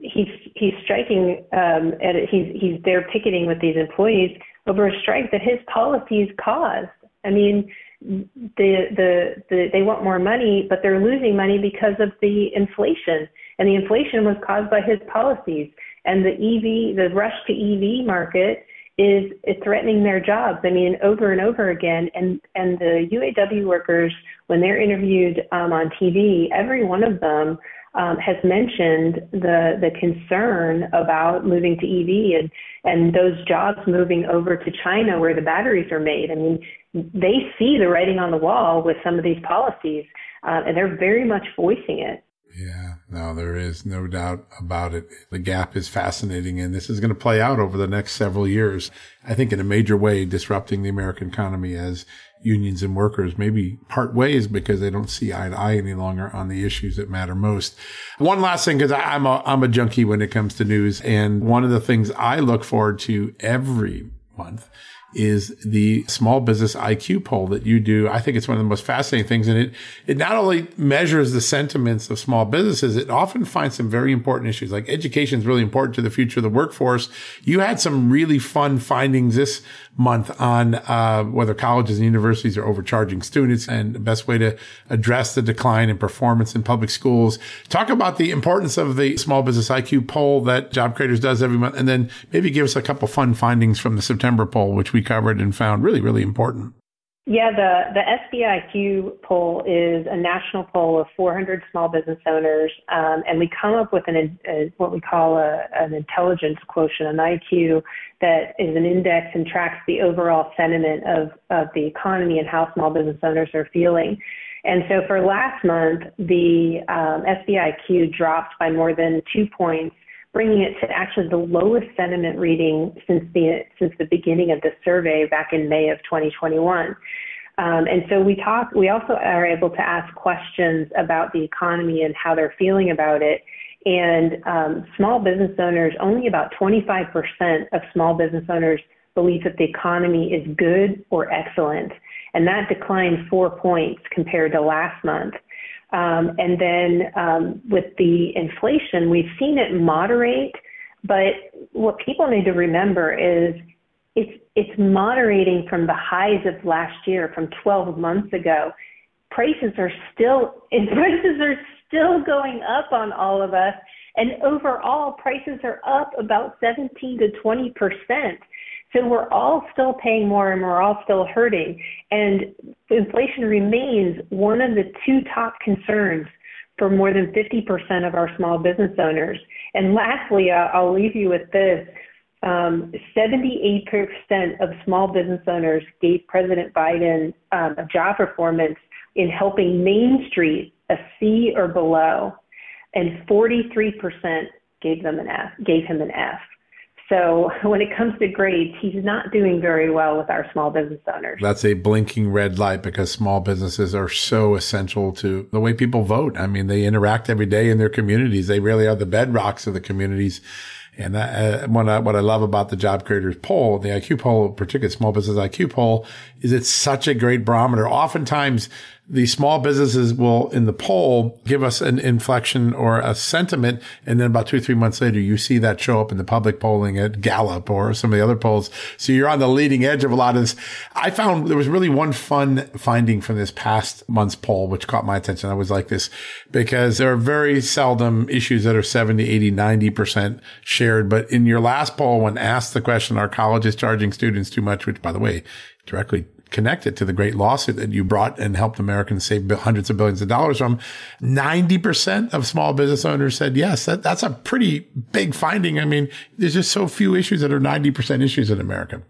he's he's striking um, and he's he's there picketing with these employees over a strike that his policies caused. I mean, the, the the they want more money, but they're losing money because of the inflation, and the inflation was caused by his policies. And the EV, the rush to EV market is, is threatening their jobs. I mean, over and over again. And and the UAW workers, when they're interviewed um, on TV, every one of them um, has mentioned the the concern about moving to EV and and those jobs moving over to China where the batteries are made. I mean, they see the writing on the wall with some of these policies, uh, and they're very much voicing it. Yeah, no, there is no doubt about it. The gap is fascinating, and this is going to play out over the next several years. I think in a major way, disrupting the American economy as unions and workers maybe part ways because they don't see eye to eye any longer on the issues that matter most. One last thing, because I'm a, I'm a junkie when it comes to news. And one of the things I look forward to every month is the small business IQ poll that you do. I think it's one of the most fascinating things. And it, it not only measures the sentiments of small businesses, it often finds some very important issues like education is really important to the future of the workforce. You had some really fun findings this month on, uh, whether colleges and universities are overcharging students and the best way to address the decline in performance in public schools. Talk about the importance of the small business IQ poll that Job Creators does every month. And then maybe give us a couple fun findings from the September poll, which we we covered and found really, really important. Yeah, the, the SBIQ poll is a national poll of 400 small business owners, um, and we come up with an, a, what we call a, an intelligence quotient, an IQ, that is an index and tracks the overall sentiment of, of the economy and how small business owners are feeling. And so for last month, the um, SBIQ dropped by more than two points bringing it to actually the lowest sentiment reading since the since the beginning of the survey back in May of 2021. Um, and so we talk. We also are able to ask questions about the economy and how they're feeling about it. And um, small business owners, only about 25% of small business owners believe that the economy is good or excellent, and that declined four points compared to last month. Um, and then um, with the inflation, we've seen it moderate, but what people need to remember is it's it's moderating from the highs of last year, from 12 months ago. Prices are still prices are still going up on all of us, and overall prices are up about 17 to 20 percent. So we're all still paying more and we're all still hurting. And inflation remains one of the two top concerns for more than 50% of our small business owners. And lastly, I'll leave you with this. Um, 78% of small business owners gave President Biden um, a job performance in helping Main Street a C or below, and 43% gave them an F, gave him an F. So when it comes to grades, he's not doing very well with our small business owners. That's a blinking red light because small businesses are so essential to the way people vote. I mean, they interact every day in their communities. They really are the bedrocks of the communities. And uh, what, I, what I love about the job creators poll, the IQ poll, particularly small business IQ poll, is it's such a great barometer. Oftentimes the small businesses will in the poll give us an inflection or a sentiment. And then about two, three months later, you see that show up in the public polling at Gallup or some of the other polls. So you're on the leading edge of a lot of this. I found there was really one fun finding from this past month's poll, which caught my attention. I was like this because there are very seldom issues that are 70, 80, 90% shared. But in your last poll, when asked the question, are colleges charging students too much, which by the way, directly connected to the great lawsuit that you brought and helped Americans save hundreds of billions of dollars from. 90% of small business owners said yes. That, that's a pretty big finding. I mean, there's just so few issues that are 90% issues in America.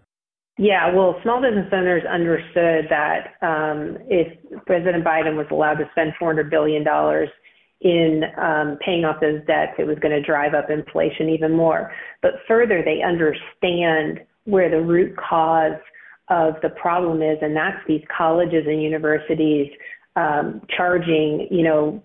Yeah, well, small business owners understood that um, if President Biden was allowed to spend $400 billion in um, paying off those debts, it was going to drive up inflation even more. But further, they understand where the root cause of the problem is, and that's these colleges and universities um, charging, you know,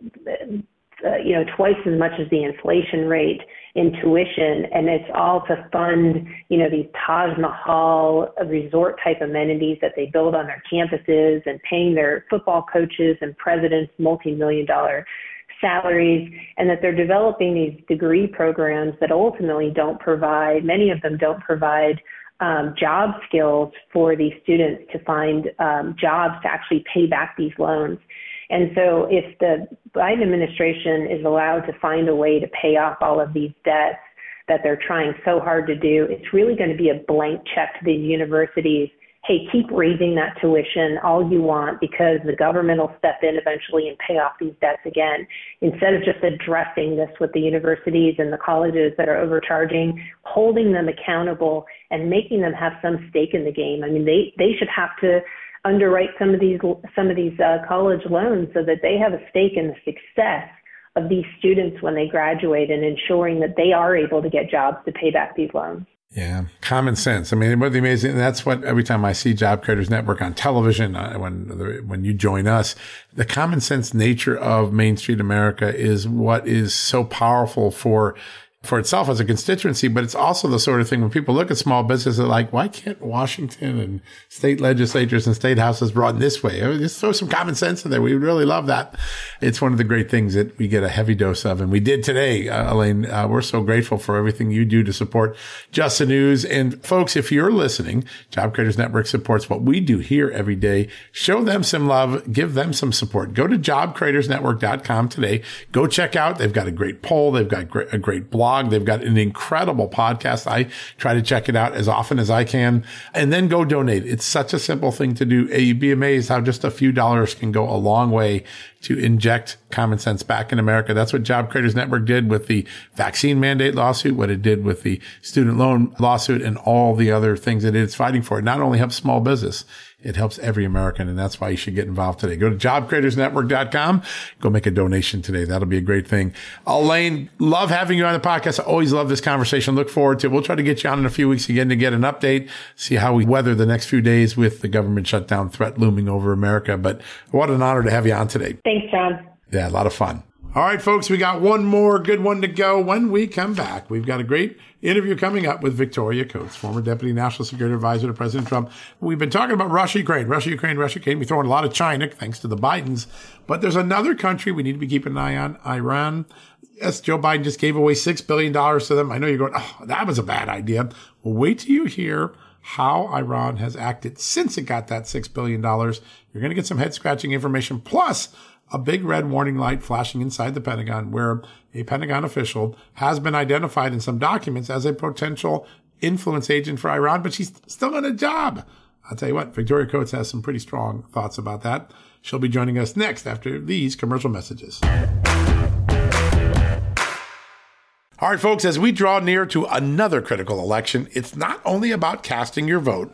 uh, you know, twice as much as the inflation rate in tuition, and it's all to fund, you know, these Taj Mahal resort type amenities that they build on their campuses, and paying their football coaches and presidents multi-million dollar salaries, and that they're developing these degree programs that ultimately don't provide, many of them don't provide um, job skills for these students to find um, jobs to actually pay back these loans. And so, if the Biden administration is allowed to find a way to pay off all of these debts that they're trying so hard to do, it's really going to be a blank check to these universities hey, keep raising that tuition all you want because the government will step in eventually and pay off these debts again. Instead of just addressing this with the universities and the colleges that are overcharging, holding them accountable and making them have some stake in the game. I mean, they, they should have to underwrite some of these some of these uh, college loans so that they have a stake in the success of these students when they graduate and ensuring that they are able to get jobs to pay back these loans. Yeah, common sense. I mean, it would be amazing. That's what every time I see Job Creators Network on television, uh, when when you join us, the common sense nature of Main Street America is what is so powerful for for itself as a constituency, but it's also the sort of thing when people look at small business, they're like, why can't Washington and state legislatures and state houses run this way? I mean, just throw some common sense in there. We really love that. It's one of the great things that we get a heavy dose of. And we did today, uh, Elaine. Uh, we're so grateful for everything you do to support Just the News. And folks, if you're listening, Job Creators Network supports what we do here every day. Show them some love. Give them some support. Go to jobcreatorsnetwork.com today. Go check out. They've got a great poll. They've got a great blog blog. They've got an incredible podcast. I try to check it out as often as I can and then go donate. It's such a simple thing to do. You'd be amazed how just a few dollars can go a long way to inject common sense back in America. That's what Job Creators Network did with the vaccine mandate lawsuit, what it did with the student loan lawsuit and all the other things that it's fighting for. It not only helps small business, it helps every American, and that's why you should get involved today. Go to jobcreatorsnetwork.com. Go make a donation today. That'll be a great thing. Elaine, love having you on the podcast. I always love this conversation. Look forward to it. We'll try to get you on in a few weeks again to get an update, see how we weather the next few days with the government shutdown threat looming over America. But what an honor to have you on today. Thanks, John. Yeah, a lot of fun. All right, folks, we got one more good one to go. When we come back, we've got a great interview coming up with Victoria Coates, former Deputy National Security Advisor to President Trump. We've been talking about Russia, Ukraine, Russia, Ukraine, Russia, Ukraine. We're throwing a lot of China, thanks to the Bidens. But there's another country we need to be keeping an eye on, Iran. Yes, Joe Biden just gave away $6 billion to them. I know you're going, oh, that was a bad idea. Well, wait till you hear how Iran has acted since it got that $6 billion. You're going to get some head scratching information. Plus, a big red warning light flashing inside the Pentagon where a Pentagon official has been identified in some documents as a potential influence agent for Iran, but she's still in a job. I'll tell you what, Victoria Coates has some pretty strong thoughts about that. She'll be joining us next after these commercial messages. All right, folks, as we draw near to another critical election, it's not only about casting your vote,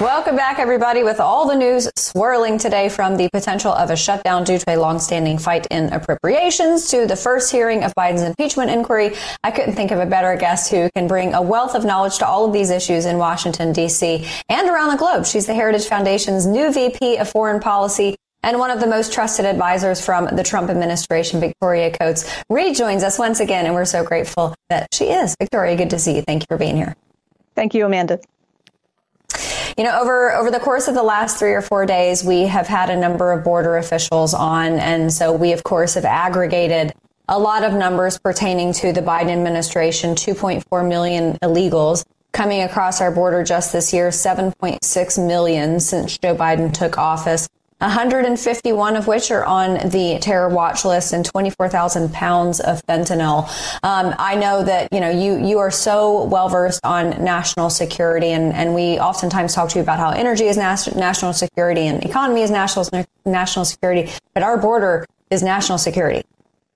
Welcome back, everybody, with all the news swirling today from the potential of a shutdown due to a longstanding fight in appropriations to the first hearing of Biden's impeachment inquiry. I couldn't think of a better guest who can bring a wealth of knowledge to all of these issues in Washington, D.C. and around the globe. She's the Heritage Foundation's new VP of Foreign Policy and one of the most trusted advisors from the Trump administration, Victoria Coates. rejoins us once again, and we're so grateful that she is. Victoria, good to see you. Thank you for being here. Thank you, Amanda. You know, over over the course of the last three or four days, we have had a number of border officials on, and so we, of course, have aggregated a lot of numbers pertaining to the Biden administration: 2.4 million illegals coming across our border just this year, 7.6 million since Joe Biden took office. 151 of which are on the terror watch list and 24,000 pounds of fentanyl. Um, I know that, you know, you, you are so well versed on national security and, and we oftentimes talk to you about how energy is nas- national security and economy is national, national security, but our border is national security.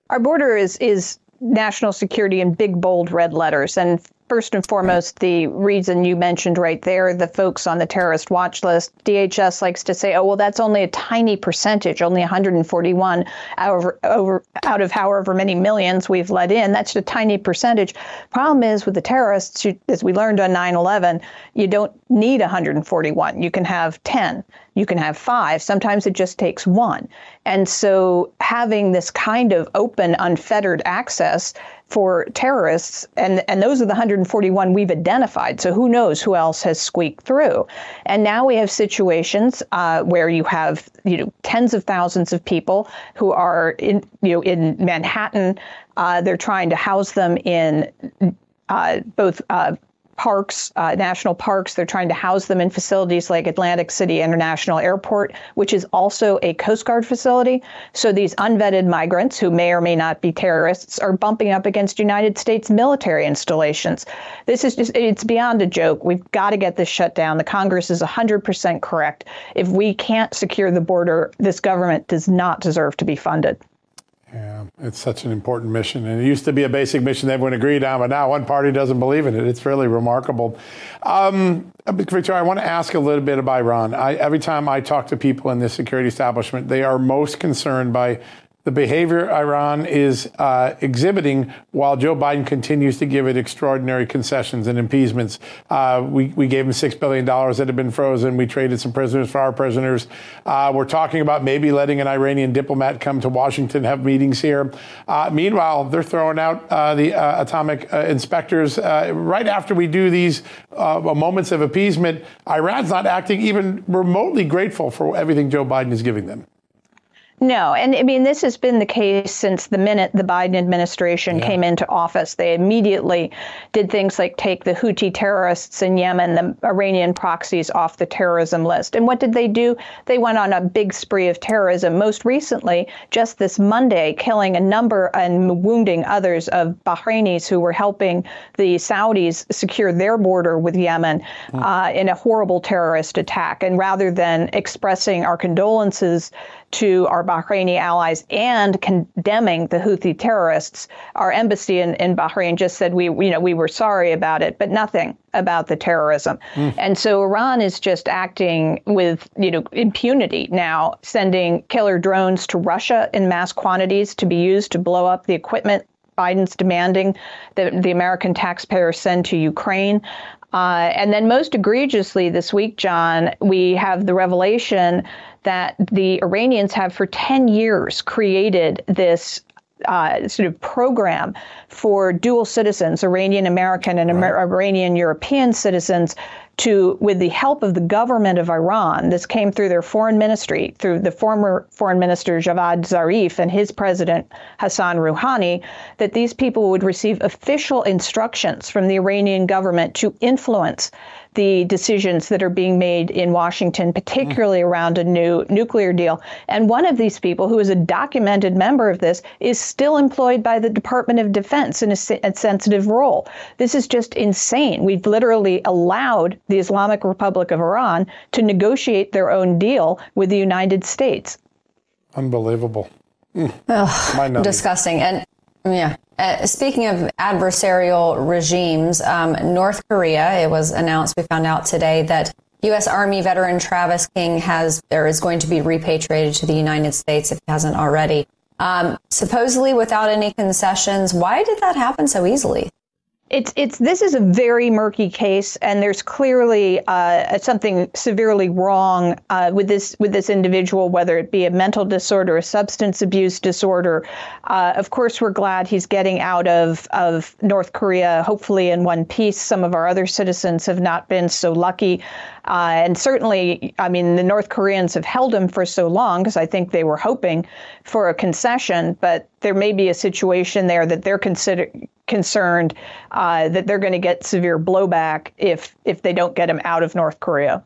Our border is, is national security in big, bold red letters. And First and foremost, the reason you mentioned right there, the folks on the terrorist watch list, DHS likes to say, oh, well, that's only a tiny percentage, only 141 out of, over, out of however many millions we've let in. That's a tiny percentage. Problem is with the terrorists, you, as we learned on 9 11, you don't need 141. You can have 10, you can have five. Sometimes it just takes one. And so having this kind of open, unfettered access for terrorists, and, and those are the 141 we've identified. So who knows who else has squeaked through? And now we have situations uh, where you have you know tens of thousands of people who are in you know in Manhattan. Uh, they're trying to house them in uh, both uh, parks, uh, national parks. They're trying to house them in facilities like Atlantic City International Airport, which is also a Coast Guard facility. So these unvetted migrants who may or may not be terrorists are bumping up against United States military installations. This is just, it's beyond a joke. We've got to get this shut down. The Congress is 100% correct. If we can't secure the border, this government does not deserve to be funded. Yeah, it's such an important mission. And it used to be a basic mission that everyone agreed on, but now one party doesn't believe in it. It's really remarkable. Um, Victoria, I want to ask a little bit about Iran. I, every time I talk to people in the security establishment, they are most concerned by the behavior Iran is uh, exhibiting while Joe Biden continues to give it extraordinary concessions and appeasements. Uh, we, we gave him $6 billion that had been frozen. We traded some prisoners for our prisoners. Uh, we're talking about maybe letting an Iranian diplomat come to Washington, have meetings here. Uh, meanwhile, they're throwing out uh, the uh, atomic inspectors right after we do these moments of appeasement. Iran's not acting even remotely grateful for everything Joe Biden is giving them. No, and I mean, this has been the case since the minute the Biden administration yeah. came into office. They immediately did things like take the Houthi terrorists in Yemen, the Iranian proxies off the terrorism list. And what did they do? They went on a big spree of terrorism. Most recently, just this Monday, killing a number and wounding others of Bahrainis who were helping the Saudis secure their border with Yemen mm. uh, in a horrible terrorist attack. And rather than expressing our condolences to our Bahraini allies and condemning the Houthi terrorists. Our embassy in, in Bahrain just said we, you know, we were sorry about it, but nothing about the terrorism. Mm. And so Iran is just acting with, you know, impunity now, sending killer drones to Russia in mass quantities to be used to blow up the equipment Biden's demanding that the American taxpayers send to Ukraine. Uh, and then, most egregiously this week, John, we have the revelation that the Iranians have for 10 years created this uh, sort of program for dual citizens, Iranian American and right. Iranian European citizens, to, with the help of the government of Iran, this came through their foreign ministry, through the former foreign minister Javad Zarif and his president Hassan Rouhani, that these people would receive official instructions from the Iranian government to influence the decisions that are being made in Washington, particularly mm. around a new nuclear deal. And one of these people, who is a documented member of this, is still employed by the Department of Defense in a, a sensitive role. This is just insane. We've literally allowed the Islamic Republic of Iran to negotiate their own deal with the United States. Unbelievable. Mm. Ugh, disgusting. And yeah. Uh, speaking of adversarial regimes, um, North Korea, it was announced, we found out today that U.S. Army veteran Travis King has or is going to be repatriated to the United States if he hasn't already. Um, supposedly without any concessions. Why did that happen so easily? It's it's this is a very murky case, and there's clearly uh, something severely wrong uh, with this with this individual, whether it be a mental disorder, a substance abuse disorder. Uh, of course, we're glad he's getting out of of North Korea, hopefully in one piece. Some of our other citizens have not been so lucky. Uh, and certainly, I mean, the North Koreans have held him for so long because I think they were hoping for a concession, but there may be a situation there that they're consider- concerned uh, that they're going to get severe blowback if if they don't get him out of North Korea.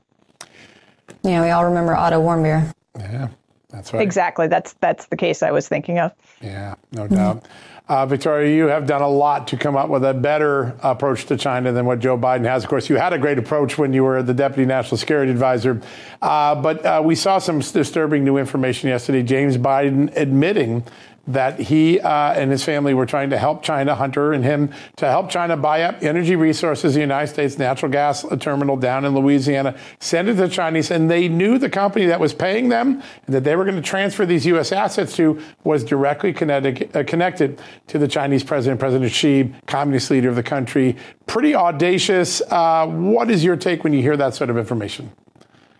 Yeah, we all remember Otto Warmbier. Yeah, that's right. Exactly. That's that's the case I was thinking of. Yeah, no doubt. Uh, Victoria, you have done a lot to come up with a better approach to China than what Joe Biden has. Of course, you had a great approach when you were the Deputy National Security Advisor. Uh, but uh, we saw some disturbing new information yesterday. James Biden admitting that he uh, and his family were trying to help China, Hunter and him, to help China buy up energy resources, the United States natural gas terminal down in Louisiana, send it to the Chinese, and they knew the company that was paying them and that they were going to transfer these U.S. assets to was directly connected, uh, connected to the Chinese president, President Xi, communist leader of the country. Pretty audacious. Uh, what is your take when you hear that sort of information?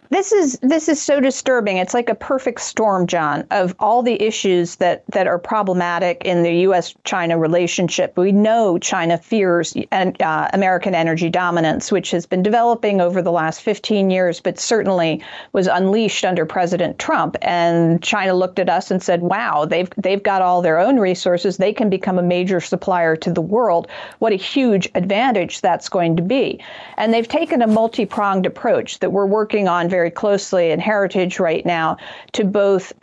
This is this is so disturbing. It's like a perfect storm, John, of all the issues that that are problematic in the U.S.-China relationship. We know China fears uh, American energy dominance, which has been developing over the last 15 years, but certainly was unleashed under President Trump. And China looked at us and said, "Wow, they've they've got all their own resources. They can become a major supplier to the world. What a huge advantage that's going to be." And they've taken a multi-pronged approach that we're working on very closely in Heritage right now to both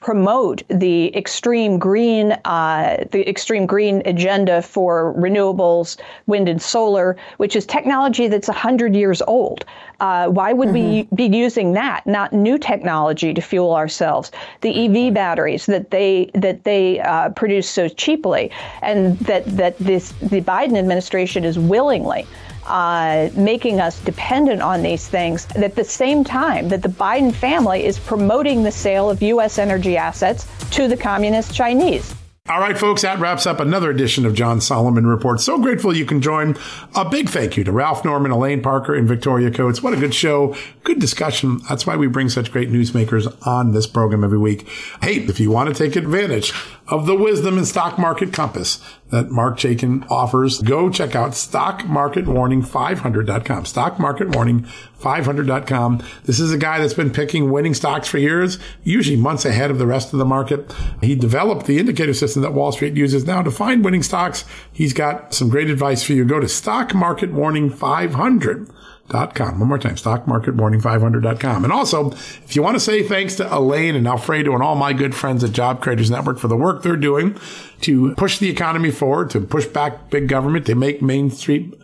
promote the extreme green uh, the extreme green agenda for renewables, wind and solar, which is technology that's 100 years old. Uh, why would mm-hmm. we be using that, not new technology to fuel ourselves? The EV batteries that they that they uh, produce so cheaply, and that that this the Biden administration is willingly uh, making us dependent on these things at the same time that the Biden family is promoting the sale of U.S. energy assets to the communist Chinese. All right, folks, that wraps up another edition of John Solomon Report. So grateful you can join. A big thank you to Ralph Norman, Elaine Parker, and Victoria Coates. What a good show. Good discussion. That's why we bring such great newsmakers on this program every week. Hey, if you want to take advantage of the wisdom and stock market compass that Marc Chaikin offers. Go check out stockmarketwarning500.com. Stockmarketwarning500.com. This is a guy that's been picking winning stocks for years, usually months ahead of the rest of the market. He developed the indicator system that Wall Street uses now to find winning stocks. He's got some great advice for you. Go to stockmarketwarning500 stockmarketwarning500.com. One more time, stockmarketwarning500.com. And also, if you want to say thanks to Elaine and Alfredo and all my good friends at Job Creators Network for the work they're doing to push the economy forward, to push back big government, to make Main Street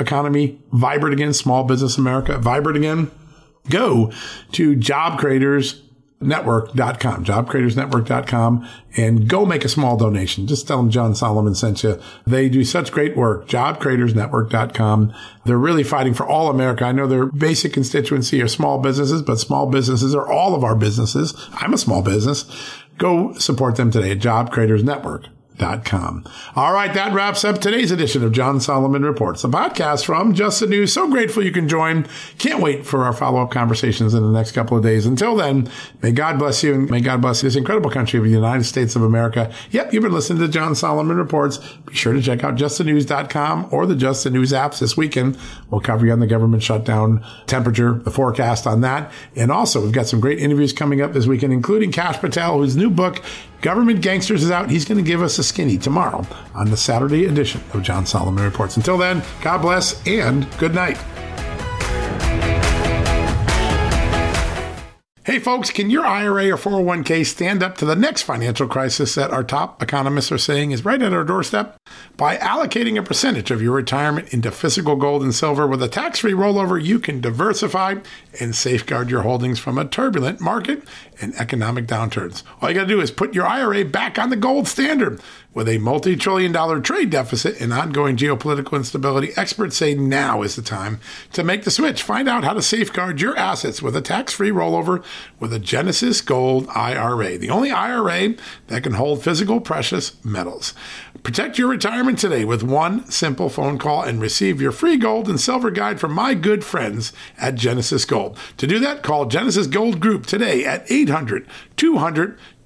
economy vibrant again, small business America vibrant again, go to jobcreators.com network.com, jobcreatorsnetwork.com, and go make a small donation. Just tell them John Solomon sent you. They do such great work. Jobcreatorsnetwork.com. They're really fighting for all America. I know their basic constituency are small businesses, but small businesses are all of our businesses. I'm a small business. Go support them today at Job Creators Network. Com. All right, that wraps up today's edition of John Solomon Reports, a podcast from Just the News. So grateful you can join. Can't wait for our follow up conversations in the next couple of days. Until then, may God bless you and may God bless this incredible country of the United States of America. Yep, you've been listening to John Solomon Reports. Be sure to check out justthenews.com or the Just the News apps this weekend. We'll cover you on the government shutdown, temperature, the forecast on that. And also, we've got some great interviews coming up this weekend, including Kash Patel, whose new book, Government Gangsters is out. He's going to give us a skinny tomorrow on the Saturday edition of John Solomon Reports. Until then, God bless and good night. Hey folks, can your IRA or 401k stand up to the next financial crisis that our top economists are saying is right at our doorstep? By allocating a percentage of your retirement into physical gold and silver with a tax free rollover, you can diversify and safeguard your holdings from a turbulent market and economic downturns. All you got to do is put your IRA back on the gold standard. With a multi trillion dollar trade deficit and ongoing geopolitical instability, experts say now is the time to make the switch. Find out how to safeguard your assets with a tax free rollover with a Genesis Gold IRA, the only IRA that can hold physical precious metals. Protect your retirement today with one simple phone call and receive your free gold and silver guide from my good friends at Genesis Gold. To do that, call Genesis Gold Group today at 800 200